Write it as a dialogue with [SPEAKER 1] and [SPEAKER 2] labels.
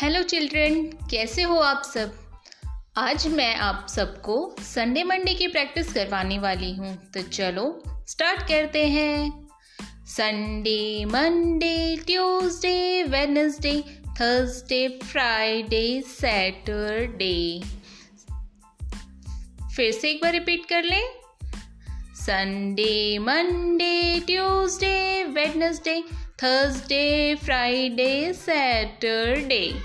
[SPEAKER 1] Hello children कैसे हो आप सब? आज मैं आप सबको संडे मंडे की प्रैक्टिस करवाने वाली हूँ। तो चलो स्टार्ट करते हैं। Sunday Monday Tuesday Wednesday Thursday Friday Saturday फिर से एक बार रिपीट कर लें। Sunday Monday Tuesday Wednesday, Thursday, Friday, Saturday.